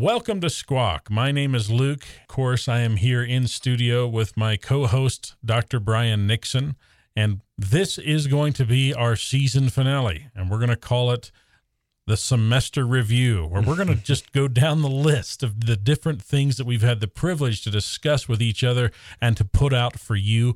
Welcome to Squawk. My name is Luke. Of course, I am here in studio with my co host, Dr. Brian Nixon. And this is going to be our season finale. And we're going to call it the semester review, where we're going to just go down the list of the different things that we've had the privilege to discuss with each other and to put out for you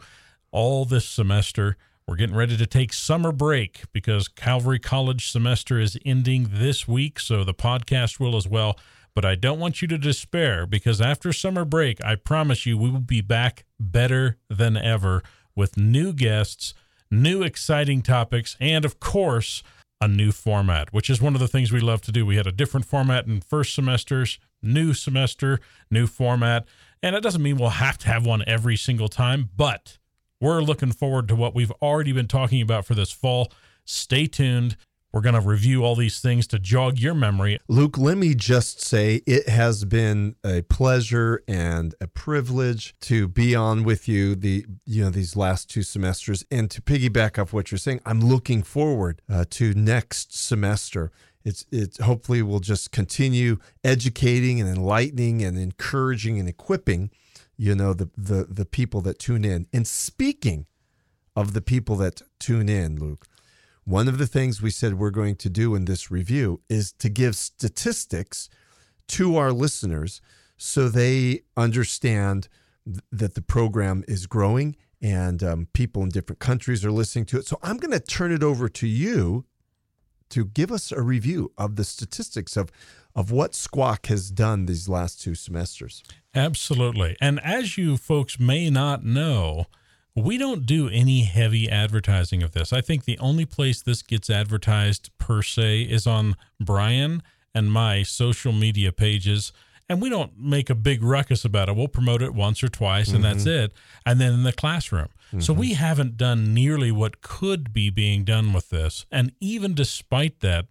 all this semester. We're getting ready to take summer break because Calvary College semester is ending this week, so the podcast will as well. But I don't want you to despair because after summer break, I promise you we will be back better than ever with new guests, new exciting topics, and of course, a new format, which is one of the things we love to do. We had a different format in first semesters, new semester, new format. And it doesn't mean we'll have to have one every single time, but we're looking forward to what we've already been talking about for this fall. Stay tuned. We're going to review all these things to jog your memory. Luke, let me just say it has been a pleasure and a privilege to be on with you the you know these last two semesters and to piggyback off what you're saying. I'm looking forward uh, to next semester. It's it hopefully will just continue educating and enlightening and encouraging and equipping you know the the the people that tune in. And speaking of the people that tune in, Luke, one of the things we said we're going to do in this review is to give statistics to our listeners so they understand that the program is growing and um, people in different countries are listening to it. So I'm going to turn it over to you to give us a review of the statistics of of what Squawk has done these last two semesters. Absolutely. And as you folks may not know, we don't do any heavy advertising of this. I think the only place this gets advertised per se is on Brian and my social media pages. And we don't make a big ruckus about it. We'll promote it once or twice, and mm-hmm. that's it. And then in the classroom. Mm-hmm. So we haven't done nearly what could be being done with this. And even despite that,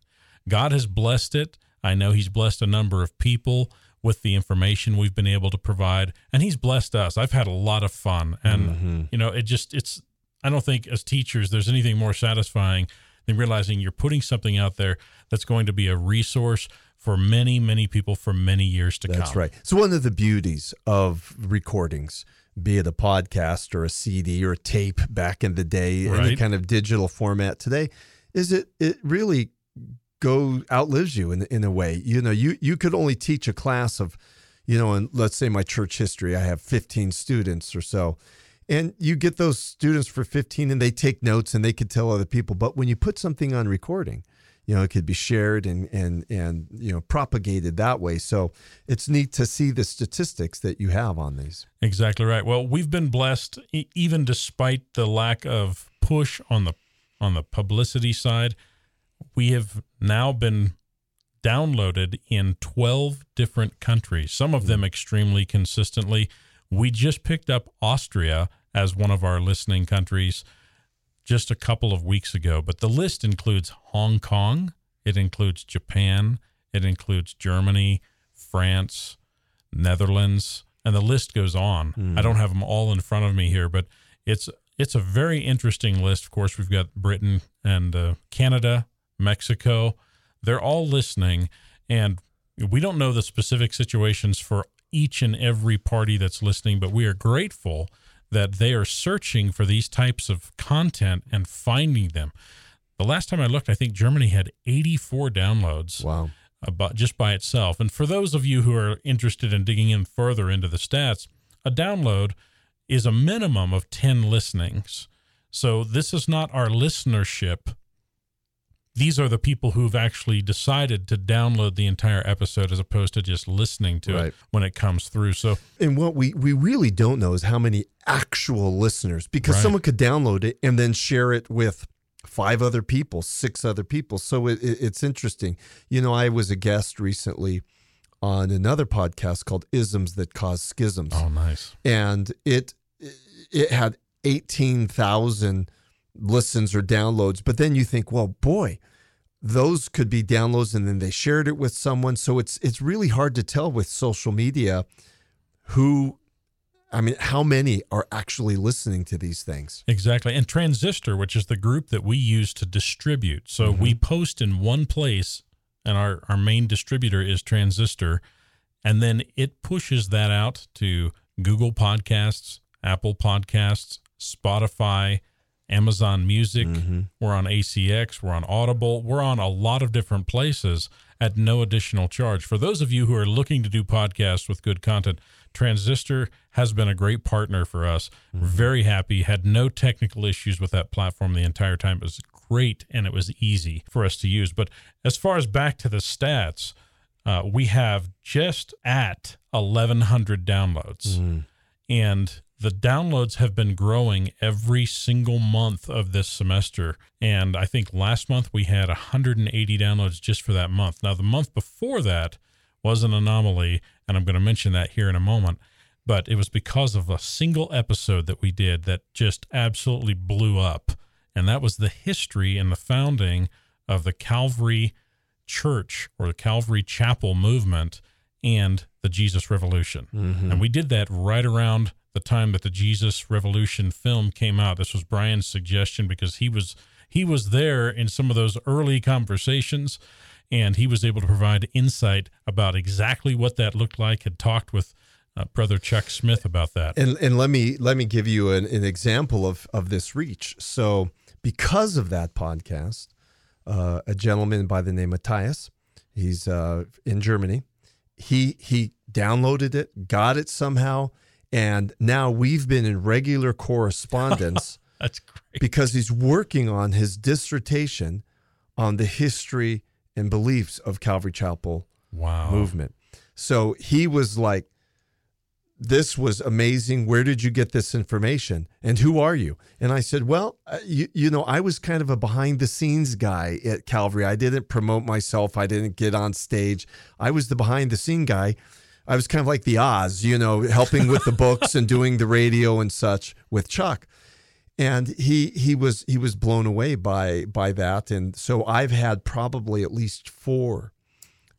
God has blessed it. I know He's blessed a number of people with the information we've been able to provide and he's blessed us i've had a lot of fun and mm-hmm. you know it just it's i don't think as teachers there's anything more satisfying than realizing you're putting something out there that's going to be a resource for many many people for many years to that's come that's right so one of the beauties of recordings be it a podcast or a cd or a tape back in the day right. any kind of digital format today is it it really go outlives you in in a way. You know, you you could only teach a class of, you know, and let's say my church history, I have 15 students or so. And you get those students for 15 and they take notes and they could tell other people. But when you put something on recording, you know, it could be shared and and and you know propagated that way. So it's neat to see the statistics that you have on these. Exactly right. Well, we've been blessed even despite the lack of push on the on the publicity side we have now been downloaded in 12 different countries, some of them hmm. extremely consistently. We just picked up Austria as one of our listening countries just a couple of weeks ago, but the list includes Hong Kong, it includes Japan, it includes Germany, France, Netherlands, and the list goes on. Mm. I don't have them all in front of me here, but it's it's a very interesting list. Of course, we've got Britain and uh, Canada, Mexico. They're all listening, and we don't know the specific situations for each and every party that's listening, but we are grateful that they are searching for these types of content and finding them. The last time I looked, I think Germany had 84 downloads. Wow. Uh, About just by itself. And for those of you who are interested in digging in further into the stats, a download is a minimum of 10 listenings. So this is not our listenership these are the people who've actually decided to download the entire episode as opposed to just listening to right. it when it comes through. So, and what we we really don't know is how many actual listeners because right. someone could download it and then share it with five other people, six other people. So it, it, it's interesting. You know, I was a guest recently on another podcast called Isms That Cause Schisms. Oh, nice. And it it had 18,000 listens or downloads. But then you think, well, boy, those could be downloads and then they shared it with someone. So it's it's really hard to tell with social media who I mean, how many are actually listening to these things? Exactly. And Transistor, which is the group that we use to distribute. So mm-hmm. we post in one place, and our, our main distributor is Transistor. and then it pushes that out to Google Podcasts, Apple Podcasts, Spotify, Amazon Music. Mm-hmm. We're on ACX. We're on Audible. We're on a lot of different places at no additional charge. For those of you who are looking to do podcasts with good content, Transistor has been a great partner for us. We're very happy. Had no technical issues with that platform the entire time. It was great and it was easy for us to use. But as far as back to the stats, uh, we have just at 1,100 downloads. Mm. And the downloads have been growing every single month of this semester. And I think last month we had 180 downloads just for that month. Now, the month before that was an anomaly, and I'm going to mention that here in a moment. But it was because of a single episode that we did that just absolutely blew up. And that was the history and the founding of the Calvary Church or the Calvary Chapel movement and the Jesus Revolution. Mm-hmm. And we did that right around the time that the Jesus Revolution film came out. This was Brian's suggestion because he was he was there in some of those early conversations and he was able to provide insight about exactly what that looked like. Had talked with uh, brother Chuck Smith about that. And and let me let me give you an, an example of of this reach. So because of that podcast, uh, a gentleman by the name of Matthias, he's uh, in Germany. He he downloaded it, got it somehow, and now we've been in regular correspondence That's great. because he's working on his dissertation on the history and beliefs of Calvary Chapel Wow. movement. So he was like, This was amazing. Where did you get this information? And who are you? And I said, Well, uh, you, you know, I was kind of a behind the scenes guy at Calvary. I didn't promote myself, I didn't get on stage. I was the behind the scene guy. I was kind of like the Oz, you know, helping with the books and doing the radio and such with Chuck. And he he was he was blown away by by that. And so i've had probably at least four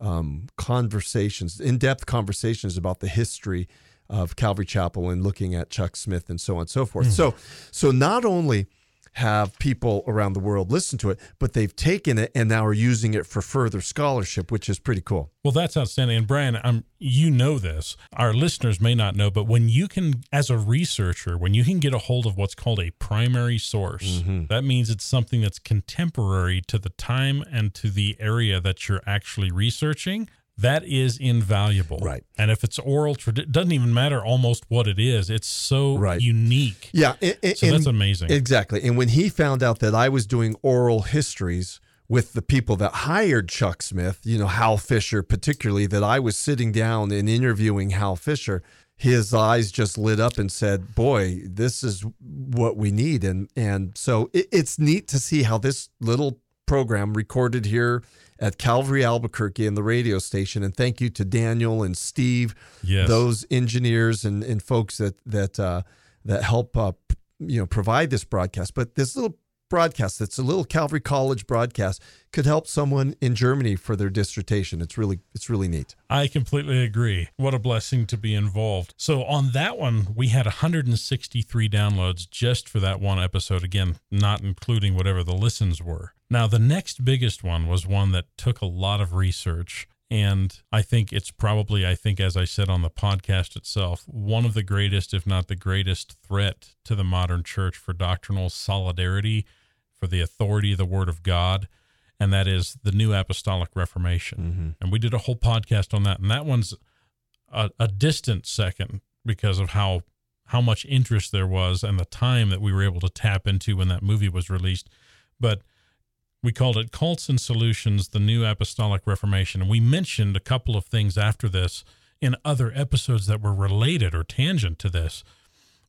um, conversations in-depth conversations about the history of calvary chapel and looking at chuck smith and so on and so forth. So so not only have people around the world listen to it but they've taken it and now are using it for further scholarship which is pretty cool Well, that's outstanding. And Brian, I'm you know this. Our listeners may not know, but when you can, as a researcher, when you can get a hold of what's called a primary source, mm-hmm. that means it's something that's contemporary to the time and to the area that you're actually researching. That is invaluable. Right. And if it's oral, tradi- it doesn't even matter almost what it is. It's so Right. unique. yeah a- a- So that's amazing. Exactly. And when he found out that I was doing oral histories with the people that hired Chuck Smith, you know, Hal Fisher particularly, that I was sitting down and interviewing Hal Fisher, his eyes just lit up and said, "Boy, this is what we need." And and so it, it's neat to see how this little program recorded here at Calvary Albuquerque and the radio station. And thank you to Daniel and Steve, Yes. those engineers and, and folks that that uh, that help uh, you know provide this broadcast. But this little broadcast, that's a little Calvary College broadcast, could help someone in Germany for their dissertation. It's really it's really neat. I completely agree. What a blessing to be involved. So on that one, we had 163 downloads just for that one episode. Again, not including whatever the listens were. Now, the next biggest one was one that took a lot of research. And I think it's probably, I think, as I said on the podcast itself, one of the greatest, if not the greatest threat to the modern church for doctrinal solidarity, for the authority of the Word of God and that is the New Apostolic Reformation. Mm-hmm. And we did a whole podcast on that, and that one's a, a distant second because of how how much interest there was and the time that we were able to tap into when that movie was released. But we called it Cults and Solutions: The New Apostolic Reformation, and we mentioned a couple of things after this in other episodes that were related or tangent to this.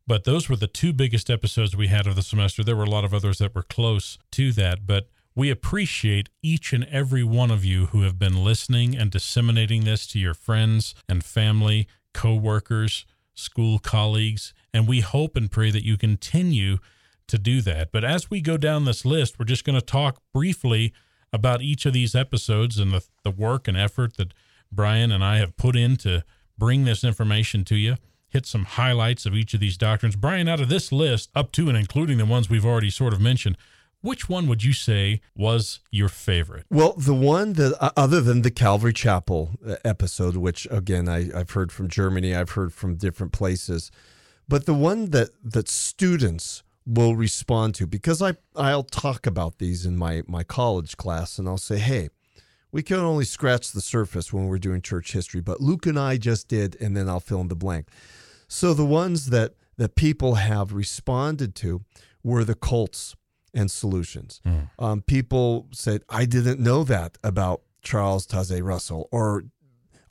But those were the two biggest episodes we had of the semester. There were a lot of others that were close to that, but we appreciate each and every one of you who have been listening and disseminating this to your friends and family, coworkers, school colleagues, and we hope and pray that you continue to do that. But as we go down this list, we're just going to talk briefly about each of these episodes and the, the work and effort that Brian and I have put in to bring this information to you. Hit some highlights of each of these doctrines. Brian, out of this list, up to and including the ones we've already sort of mentioned, which one would you say was your favorite? Well, the one that, uh, other than the Calvary Chapel uh, episode, which again I, I've heard from Germany, I've heard from different places, but the one that that students will respond to because I I'll talk about these in my my college class and I'll say, hey, we can only scratch the surface when we're doing church history, but Luke and I just did, and then I'll fill in the blank. So the ones that that people have responded to were the cults and solutions. Mm. Um, people said, I didn't know that about Charles Taze Russell, or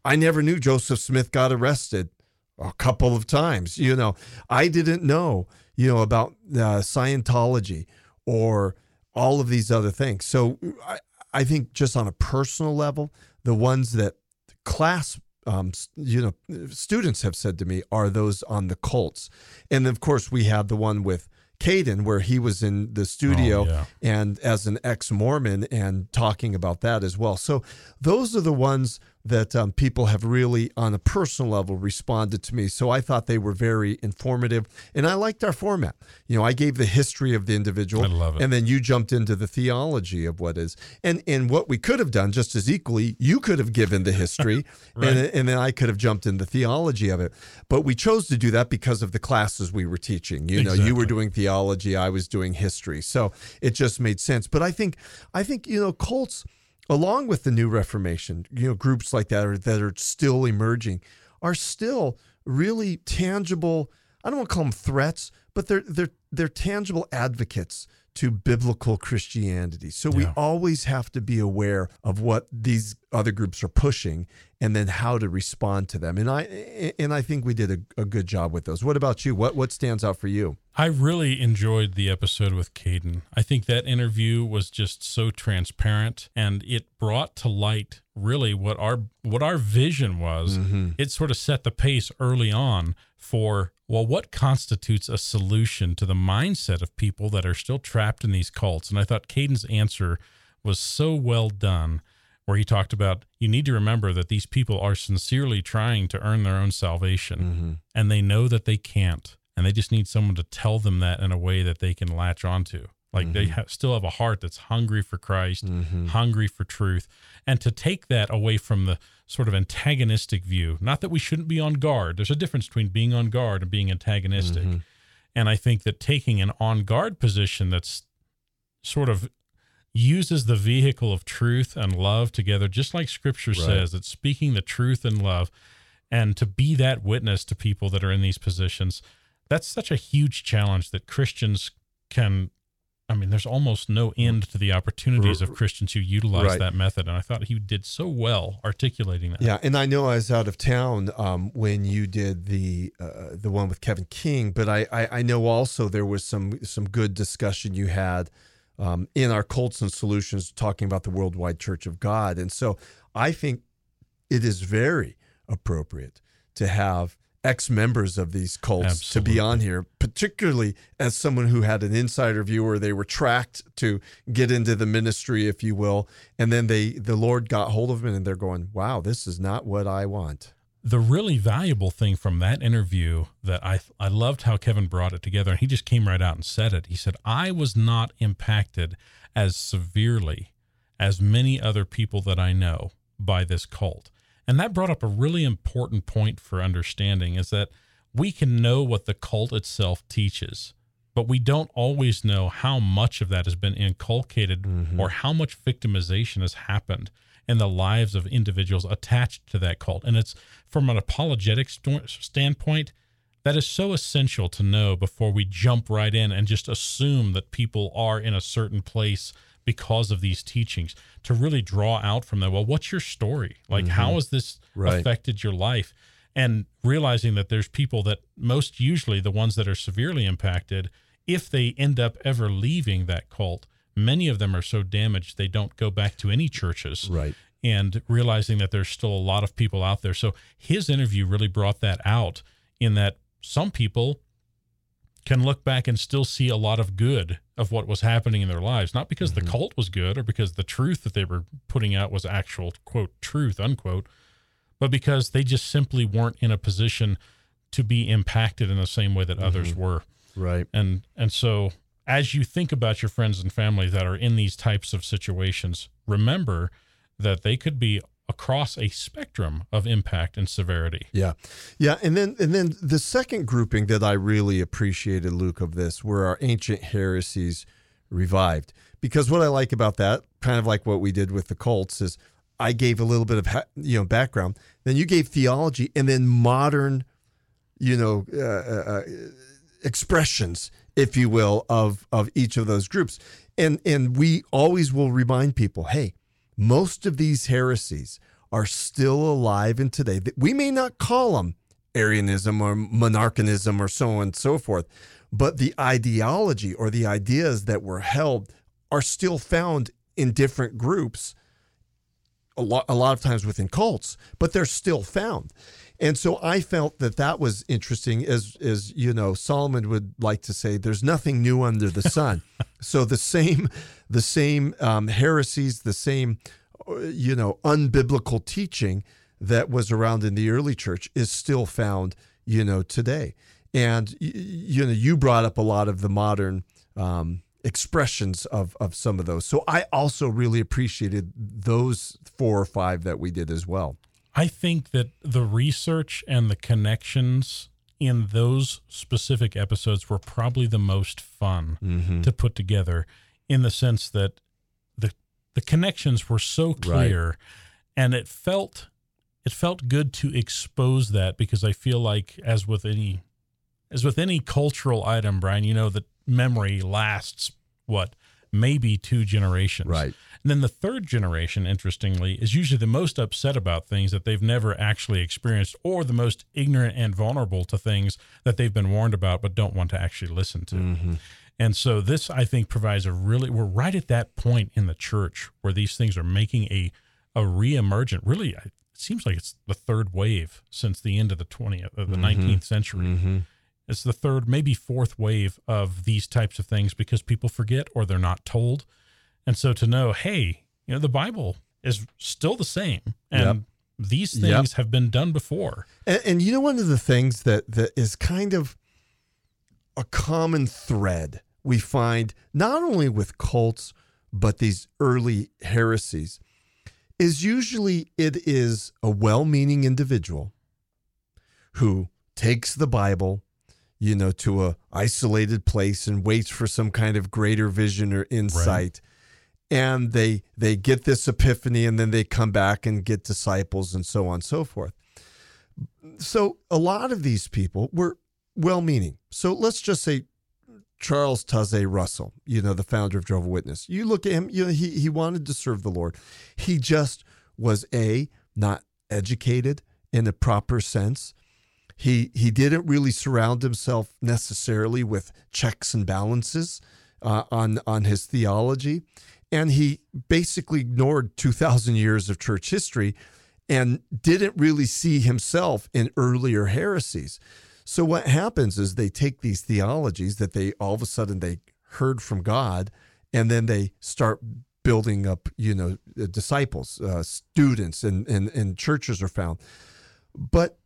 I never knew Joseph Smith got arrested a couple of times. You know, I didn't know, you know, about uh, Scientology or all of these other things. So I, I think just on a personal level, the ones that class um, you know, students have said to me are those on the cults. And of course, we have the one with Caden, where he was in the studio oh, yeah. and as an ex Mormon and talking about that as well. So those are the ones that um, people have really, on a personal level, responded to me. So I thought they were very informative, and I liked our format. You know, I gave the history of the individual, I love it. and then you jumped into the theology of what is, and and what we could have done just as equally. You could have given the history, right. and and then I could have jumped in the theology of it. But we chose to do that because of the classes we were teaching. You know, you were doing theology, I was doing history, so it just made sense. But I think I think you know cults along with the new Reformation, you know, groups like that are, that are still emerging are still really tangible. I don't want to call them threats, but they're they're they're tangible advocates to biblical Christianity. So yeah. we always have to be aware of what these other groups are pushing and then how to respond to them. And I and I think we did a, a good job with those. What about you? What what stands out for you? I really enjoyed the episode with Caden. I think that interview was just so transparent and it brought to light really what our what our vision was. Mm-hmm. It sort of set the pace early on for well, what constitutes a solution to the mindset of people that are still trapped in these cults? And I thought Caden's answer was so well done, where he talked about you need to remember that these people are sincerely trying to earn their own salvation, mm-hmm. and they know that they can't, and they just need someone to tell them that in a way that they can latch onto. Like mm-hmm. they ha- still have a heart that's hungry for Christ, mm-hmm. hungry for truth, and to take that away from the sort of antagonistic view. Not that we shouldn't be on guard. There's a difference between being on guard and being antagonistic. Mm-hmm. And I think that taking an on guard position that's sort of uses the vehicle of truth and love together, just like scripture right. says, it's speaking the truth and love, and to be that witness to people that are in these positions. That's such a huge challenge that Christians can I mean, there's almost no end to the opportunities of Christians who utilize right. that method. And I thought he did so well articulating that. Yeah, and I know I was out of town um, when you did the uh, the one with Kevin King, but I, I, I know also there was some some good discussion you had um, in our cults and solutions talking about the worldwide Church of God, and so I think it is very appropriate to have ex members of these cults Absolutely. to be on here, particularly as someone who had an insider view or they were tracked to get into the ministry, if you will. And then they the Lord got hold of them and they're going, Wow, this is not what I want. The really valuable thing from that interview that I I loved how Kevin brought it together and he just came right out and said it. He said, I was not impacted as severely as many other people that I know by this cult. And that brought up a really important point for understanding is that we can know what the cult itself teaches, but we don't always know how much of that has been inculcated mm-hmm. or how much victimization has happened in the lives of individuals attached to that cult. And it's from an apologetic st- standpoint, that is so essential to know before we jump right in and just assume that people are in a certain place because of these teachings to really draw out from them well what's your story like mm-hmm. how has this right. affected your life and realizing that there's people that most usually the ones that are severely impacted if they end up ever leaving that cult many of them are so damaged they don't go back to any churches right and realizing that there's still a lot of people out there so his interview really brought that out in that some people can look back and still see a lot of good of what was happening in their lives, not because mm-hmm. the cult was good or because the truth that they were putting out was actual quote truth unquote, but because they just simply weren't in a position to be impacted in the same way that mm-hmm. others were. Right. And and so as you think about your friends and family that are in these types of situations, remember that they could be across a spectrum of impact and severity. Yeah. Yeah, and then and then the second grouping that I really appreciated Luke of this were our ancient heresies revived. Because what I like about that, kind of like what we did with the cults is I gave a little bit of you know background, then you gave theology and then modern you know uh, uh, uh, expressions if you will of of each of those groups. And and we always will remind people, hey, most of these heresies are still alive in today. We may not call them Arianism or monarchianism or so on and so forth, but the ideology or the ideas that were held are still found in different groups a lot, a lot of times within cults, but they're still found. And so I felt that that was interesting as as you know Solomon would like to say there's nothing new under the sun. so the same the same um, heresies, the same you know unbiblical teaching that was around in the early church is still found you know today. And you know you brought up a lot of the modern um, expressions of of some of those. So I also really appreciated those four or five that we did as well. I think that the research and the connections in those specific episodes were probably the most fun mm-hmm. to put together in the sense that the the connections were so clear right. and it felt it felt good to expose that because I feel like as with any as with any cultural item, Brian, you know that memory lasts what maybe two generations. Right. And then the third generation, interestingly, is usually the most upset about things that they've never actually experienced or the most ignorant and vulnerable to things that they've been warned about but don't want to actually listen to. Mm-hmm. And so this, I think, provides a really, we're right at that point in the church where these things are making a, a re-emergent, really, it seems like it's the third wave since the end of the 20th, of the mm-hmm. 19th century. Mm-hmm. It's the third, maybe fourth wave of these types of things because people forget or they're not told. And so to know, hey, you know, the Bible is still the same. And yep. these things yep. have been done before. And, and, you know, one of the things that, that is kind of a common thread we find not only with cults, but these early heresies is usually it is a well meaning individual who takes the Bible you know, to a isolated place and waits for some kind of greater vision or insight. Right. And they they get this epiphany and then they come back and get disciples and so on and so forth. So a lot of these people were well-meaning. So let's just say Charles Taze Russell, you know, the founder of Jehovah Witness. You look at him, you know, he he wanted to serve the Lord. He just was a not educated in a proper sense. He he didn't really surround himself necessarily with checks and balances uh, on on his theology, and he basically ignored two thousand years of church history, and didn't really see himself in earlier heresies. So what happens is they take these theologies that they all of a sudden they heard from God, and then they start building up, you know, disciples, uh, students, and, and and churches are found. But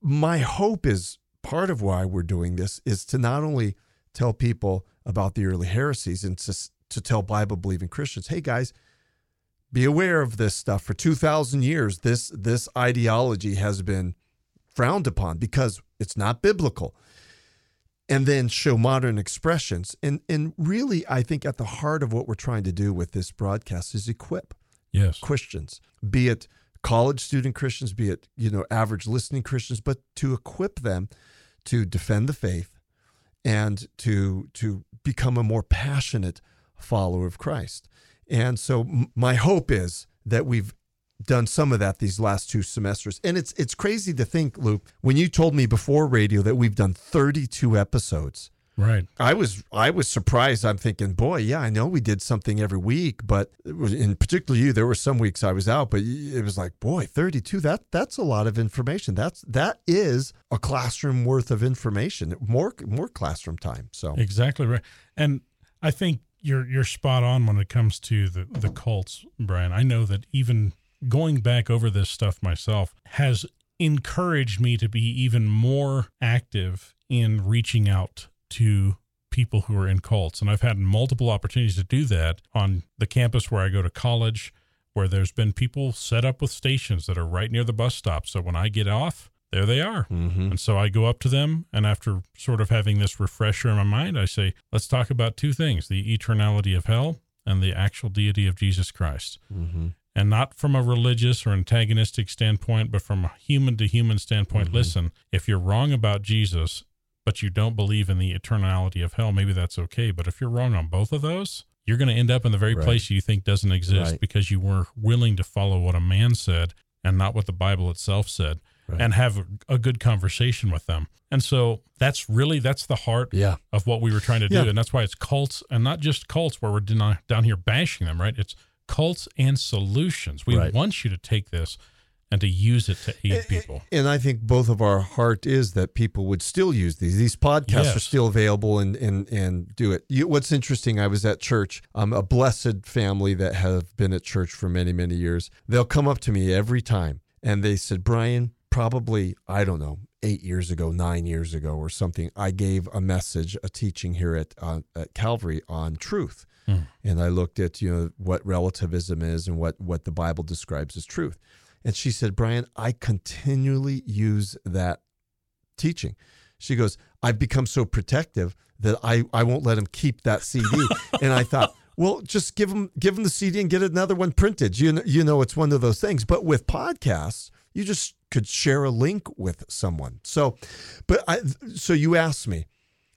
my hope is part of why we're doing this is to not only tell people about the early heresies and to, to tell Bible believing Christians, hey guys, be aware of this stuff. For 2,000 years, this, this ideology has been frowned upon because it's not biblical. And then show modern expressions. And, and really, I think at the heart of what we're trying to do with this broadcast is equip yes. Christians, be it college student Christians, be it, you know, average listening Christians, but to equip them to defend the faith and to to become a more passionate follower of Christ. And so my hope is that we've done some of that these last two semesters. And it's it's crazy to think, Luke, when you told me before radio that we've done 32 episodes Right. I was I was surprised. I'm thinking, boy, yeah, I know we did something every week, but in particular you, there were some weeks I was out, but it was like, boy, 32. That that's a lot of information. That's that is a classroom worth of information. More more classroom time. So exactly right. And I think you're you're spot on when it comes to the the cults, Brian. I know that even going back over this stuff myself has encouraged me to be even more active in reaching out to people who are in cults. And I've had multiple opportunities to do that on the campus where I go to college, where there's been people set up with stations that are right near the bus stop. So when I get off, there they are. Mm-hmm. And so I go up to them, and after sort of having this refresher in my mind, I say, let's talk about two things the eternality of hell and the actual deity of Jesus Christ. Mm-hmm. And not from a religious or antagonistic standpoint, but from a human to human standpoint. Mhm. Listen, if you're wrong about Jesus, but you don't believe in the eternality of hell, maybe that's okay. But if you're wrong on both of those, you're going to end up in the very Right. place you think doesn't exist Right. because you were willing to follow what a man said and not what the Bible itself said Right. and have a, a good conversation with them. And so that's really that's the heart Yeah. of what we were trying to do, Yeah. and that's why it's cults and not just cults where we're down here bashing them, right? It's cults and solutions. We Right. want you to take this and to use it to aid people. And I think both of our heart is that people would still use these. These podcasts are still available and and and do it. You, what's interesting? I was at church. Um, a blessed family that have been at church for many many years. They'll come up to me every time and they said, Brian, probably I don't know eight years ago, nine years ago, or something. I gave a message, a teaching here at uh, at Calvary on truth. Hmm. And I looked at you know what relativism is and what what the Bible describes as truth. And she said, Brian, I continually use that teaching. She goes, I've become so protective that I, I won't let him keep that CD. and I thought, well, just give him give him the CD and get another one printed. You know, you know, it's one of those things. But with podcasts, you just could share a link with someone. So, but I so you asked me,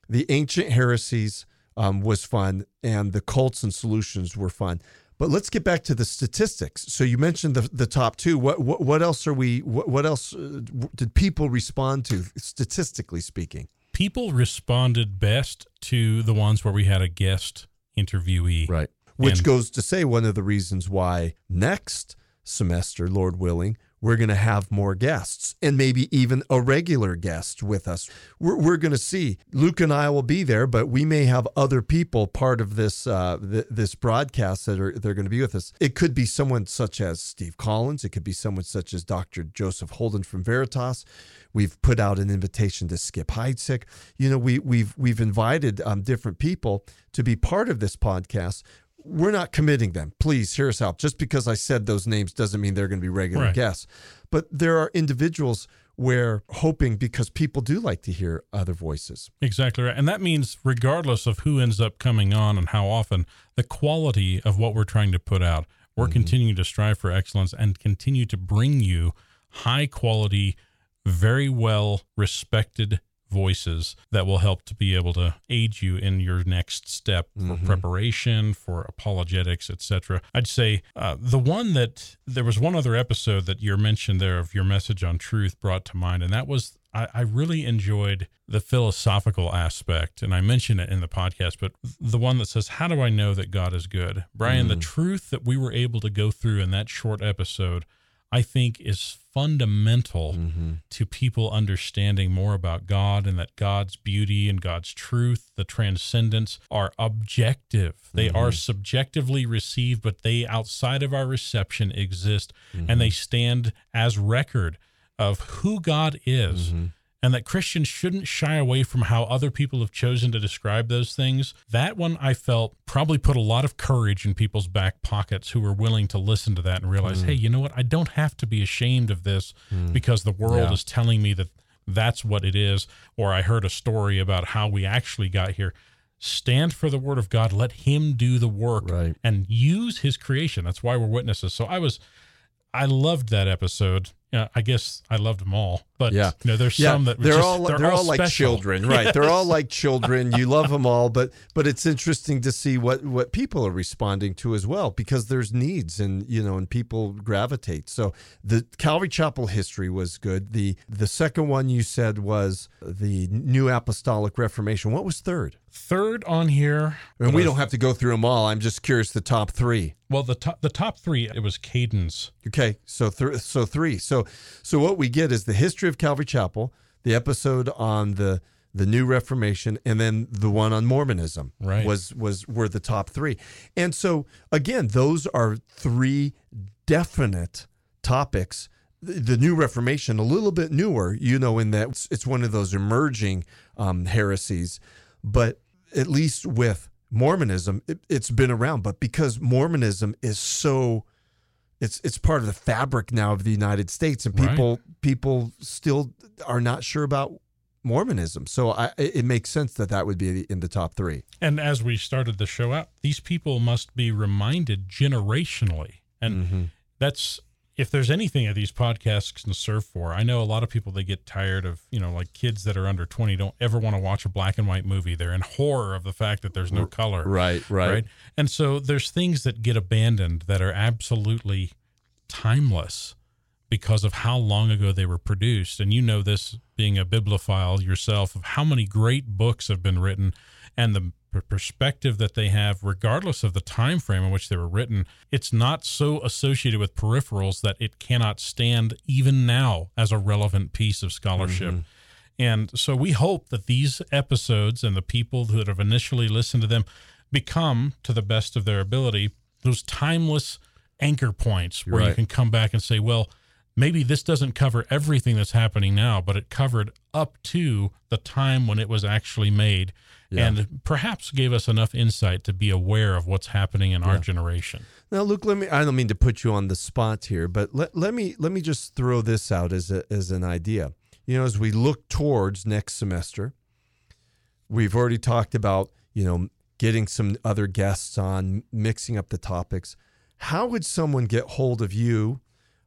the ancient heresies um, was fun, and the cults and solutions were fun. But let's get back to the statistics. So you mentioned the the top two. What what, what else are we? What, what else uh, did people respond to, statistically speaking? People responded best to the ones where we had a guest interviewee. Right. Which And- goes to say one of the reasons why next semester, Lord willing, we're going to have more guests and maybe even a regular guest with us. We're, we're going to see. Luke and I will be there, but we may have other people part of this uh, th- this broadcast that are they're going to be with us. It could be someone such as Steve Collins. It could be someone such as Dr. Joseph Holden from Veritas. We've put out an invitation to Skip Heitzig. You know, we we've we've invited um, different people to be part of this podcast. We're not committing them. Please hear us out. Just because I said those names doesn't mean they're going to be regular Right. guests. But there are individuals where hoping because people do like to hear other voices. Exactly right. And that means, regardless of who ends up coming on and how often, the quality of what we're trying to put out, we're Mm-hmm. continuing to strive for excellence and continue to bring you high quality, very well respected voices that will help to be able to aid you in your next step for Mhm. preparation for apologetics etc i'd say uh, the one that there was one other episode that you mentioned there of your message on truth brought to mind and that was I, I really enjoyed the philosophical aspect and i mentioned it in the podcast but the one that says how do i know that god is good brian the Mm. truth that we were able to go through in that short episode i think is fundamental Mm-hmm. to people understanding more about God and that God's beauty and God's truth, the transcendence are objective. They are mm-hmm. subjectively received, but they outside of our reception exist and mm-hmm. they stand as record of who God is. Mm-hmm. And that Christians shouldn't shy away from how other people have chosen to describe those things. That one I felt probably put a lot of courage in people's back pockets who were willing to listen to that and realize, mm. hey, you know what? I don't have to be ashamed of this mm. because the world Yeah. is telling me that that's what it is. Or I heard a story about how we actually got here. Stand for the word of God. Let Him do the work Right. and use His creation. That's why we're witnesses. So I was, I loved that episode. Yeah, I guess I loved them all, but Yeah. you know, there's Yeah, some that they're just- all they're, all, like special. children, right? They're all like children. You love them all, but but it's interesting to see what what people are responding to as well because there's needs and you know and people gravitate. So the Calvary Chapel history was good. The the second one you said was the New Apostolic Reformation. What was third? Third on here, And we don't have to go through them all. I'm just curious the top three. well, the top the top three it was Caden's. Okay, so th- so three. So so what we get is the history of Calvary Chapel, the episode on the the New Reformation, and then the one on Mormonism. Right. Was was were the top three, and so again, those are three definite topics. The, New Reformation, a little bit newer, you know, in that it's, it's one of those emerging um, heresies, but at least with Mormonism, it, it's been around, but because Mormonism is so it's it's part of the fabric now of the United States, and people right. people still are not sure about Mormonism. So I, it makes sense that that would be in the top three. And as we started the show out, these people must be reminded generationally, and mm-hmm. that's if there's anything that these podcasts can serve for, I know a lot of people they get tired of, you know, like kids that are under 20 don't ever want to watch a black and white movie. They're in horror of the fact that there's no color. Right, right. Right. And so there's things that get abandoned that are absolutely timeless because of how long ago they were produced. And you know this being a bibliophile yourself of how many great books have been written and the perspective that they have regardless of the time frame in which they were written it's not so associated with peripherals that it cannot stand even now as a relevant piece of scholarship mm-hmm. and so we hope that these episodes and the people that have initially listened to them become to the best of their ability those timeless anchor points where right. you can come back and say well maybe this doesn't cover everything that's happening now but it covered up to the time when it was actually made yeah. and perhaps gave us enough insight to be aware of what's happening in yeah. our generation. Now, Luke, let me I don't mean to put you on the spot here, but let, let me let me just throw this out as a, as an idea. You know, as we look towards next semester, we've already talked about, you know, getting some other guests on, mixing up the topics. How would someone get hold of you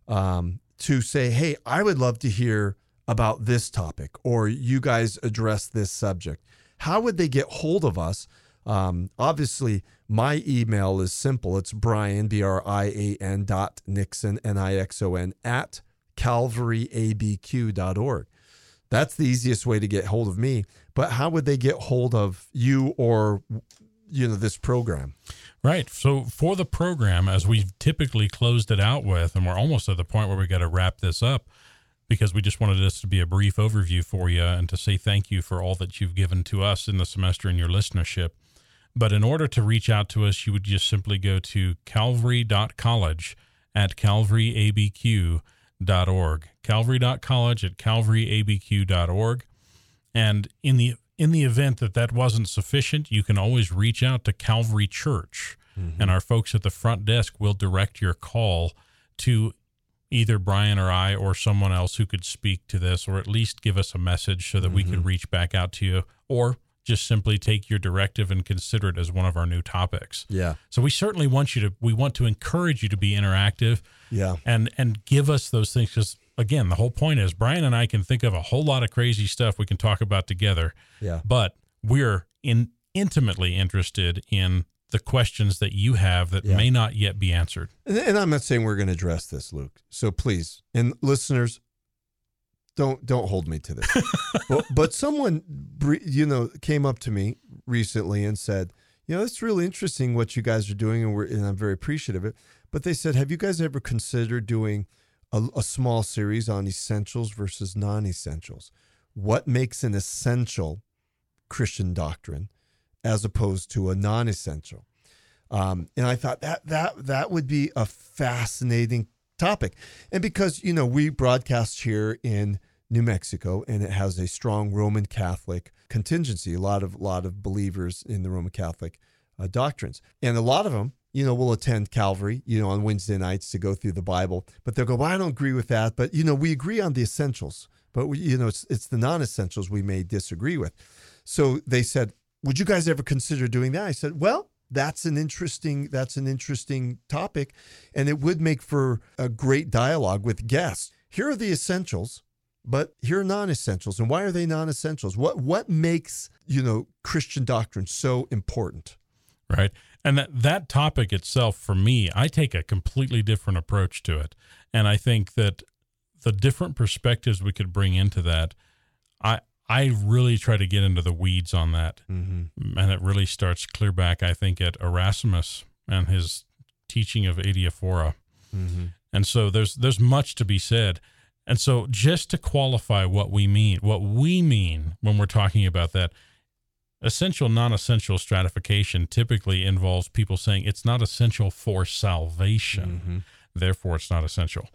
um, to say, hey, I would love to hear about this topic, or you guys address this subject? how would they get hold of us? Um, obviously, my email is simple. It's Brian, B R I A N dot Nixon, N I X O N, at calvaryabq.org. That's the easiest way to get hold of me. But how would they get hold of you or, you know, this program? Right. So for the program, as we've typically closed it out with, and we're almost at the point where we got to wrap this up, because we just wanted this to be a brief overview for you and to say thank you for all that you've given to us in the semester and your listenership. But in order to reach out to us, you would just simply go to calvary.college at calvaryabq.org. Calvary.college at calvaryabq.org. And in the in the event that that wasn't sufficient, you can always reach out to Calvary Church, mm-hmm. and our folks at the front desk will direct your call to either Brian or I or someone else who could speak to this or at least give us a message so that mm-hmm. we could mm-hmm. reach back out to you or just simply take your directive and consider it as one of our new topics. Yeah. So we certainly want you to we want to encourage you to be interactive. Yeah. And and give us those things cuz again, the whole point is Brian and I can think of a whole lot of crazy stuff we can talk about together. Yeah. But we're in intimately interested in the questions that you have that yeah. may not yet be answered. And, and I'm not saying we're going to address this, Luke. So please, and listeners, don't don't hold me to this. but, but someone, you know, came up to me recently and said, you know, it's really interesting what you guys are doing, and we're and I'm very appreciative of it. But they said, have you guys ever considered doing a, a small series on essentials versus non-essentials? What makes an essential Christian doctrine? as opposed to a non-essential. Um, and I thought that that that would be a fascinating topic, and because you know we broadcast here in New Mexico, and it has a strong Roman Catholic contingency, a lot of lot of believers in the Roman Catholic uh, doctrines, and a lot of them, you know, will attend Calvary, you know, on Wednesday nights to go through the Bible, but they'll go, well, I don't agree with that, but you know, we agree on the essentials, but we, you know, it's it's the non-essentials we may disagree with. So they said, would you guys ever consider doing that? I said, well, that's an interesting that's an interesting topic and it would make for a great dialogue with guests. Here are the essentials, but here are non-essentials. And why are they non-essentials? What what makes, you know, Christian doctrine so important? Right. And that that topic itself for me, I take a completely different approach to it. And I think that the different perspectives we could bring into that I I really try to get into the weeds on that. Mm-hmm. And it really starts clear back, I think, at Erasmus and his teaching of adiaphora. Mm-hmm. And so there's there's much to be said. And so just to qualify what we mean, what we mean when we're talking about that, essential non-essential stratification typically involves people saying it's not essential for salvation. Mm-hmm. Therefore it's not essential.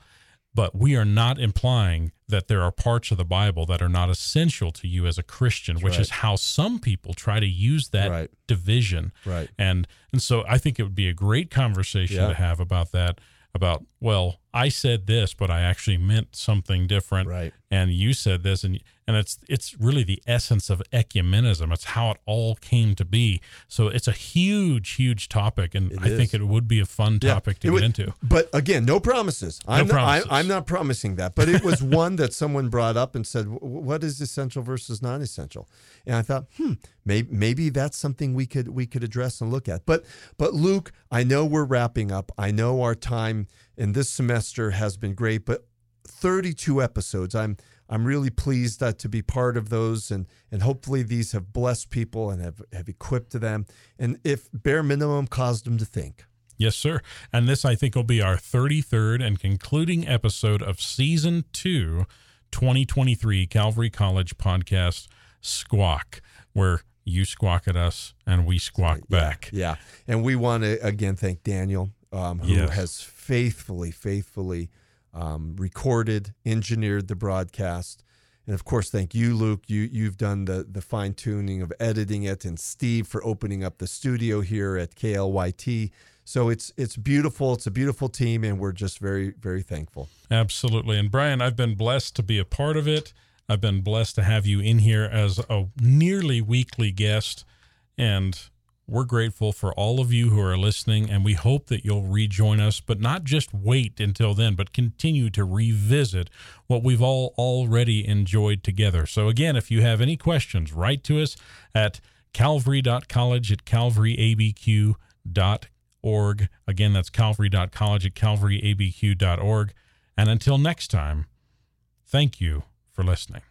but we are not implying that there are parts of the Bible that are not essential to you as a Christian, which right. is how some people try to use that Right. division. Right. And and so I think it would be a great conversation Yeah. to have about that about well, I said this, but I actually meant something different Right. and you said this and and it's it's really the essence of ecumenism it's how it all came to be so it's a huge huge topic and It i think it would be a fun Yeah, topic to get would- into But again, no promises. I'm, promises. Not, I, I'm not promising that. But it was one that someone brought up and said, "What is essential versus non-essential?" And I thought, hmm, maybe maybe that's something we could we could address and look at. But but Luke, I know we're wrapping up. I know our time in this semester has been great, but 32 episodes. I'm I'm really pleased uh, to be part of those, and and hopefully these have blessed people and have have equipped them, and if bare minimum caused them to think. yes sir and this i think will be our 33rd and concluding episode of season 2 2023 calvary college podcast squawk where you squawk at us and we squawk back Yeah. And we want to again thank Daniel, um, who Yes. has faithfully, faithfully um, recorded, engineered the broadcast. And of course, thank you, Luke. You you've done the the fine tuning of editing it, and Steve for opening up the studio here at KLYT. So it's it's beautiful. It's a beautiful team, and we're just very very thankful. Absolutely. And Brian, I've been blessed to be a part of it. I've been blessed to have you in here as a nearly weekly guest. And we're grateful for all of you who are listening. And we hope that you'll rejoin us, but not just wait until then, but continue to revisit what we've all already enjoyed together. So, again, if you have any questions, write to us at calvary.college at calvaryabq.org. Again, that's calvary.college at calvaryabq.org. And until next time, thank you for listening.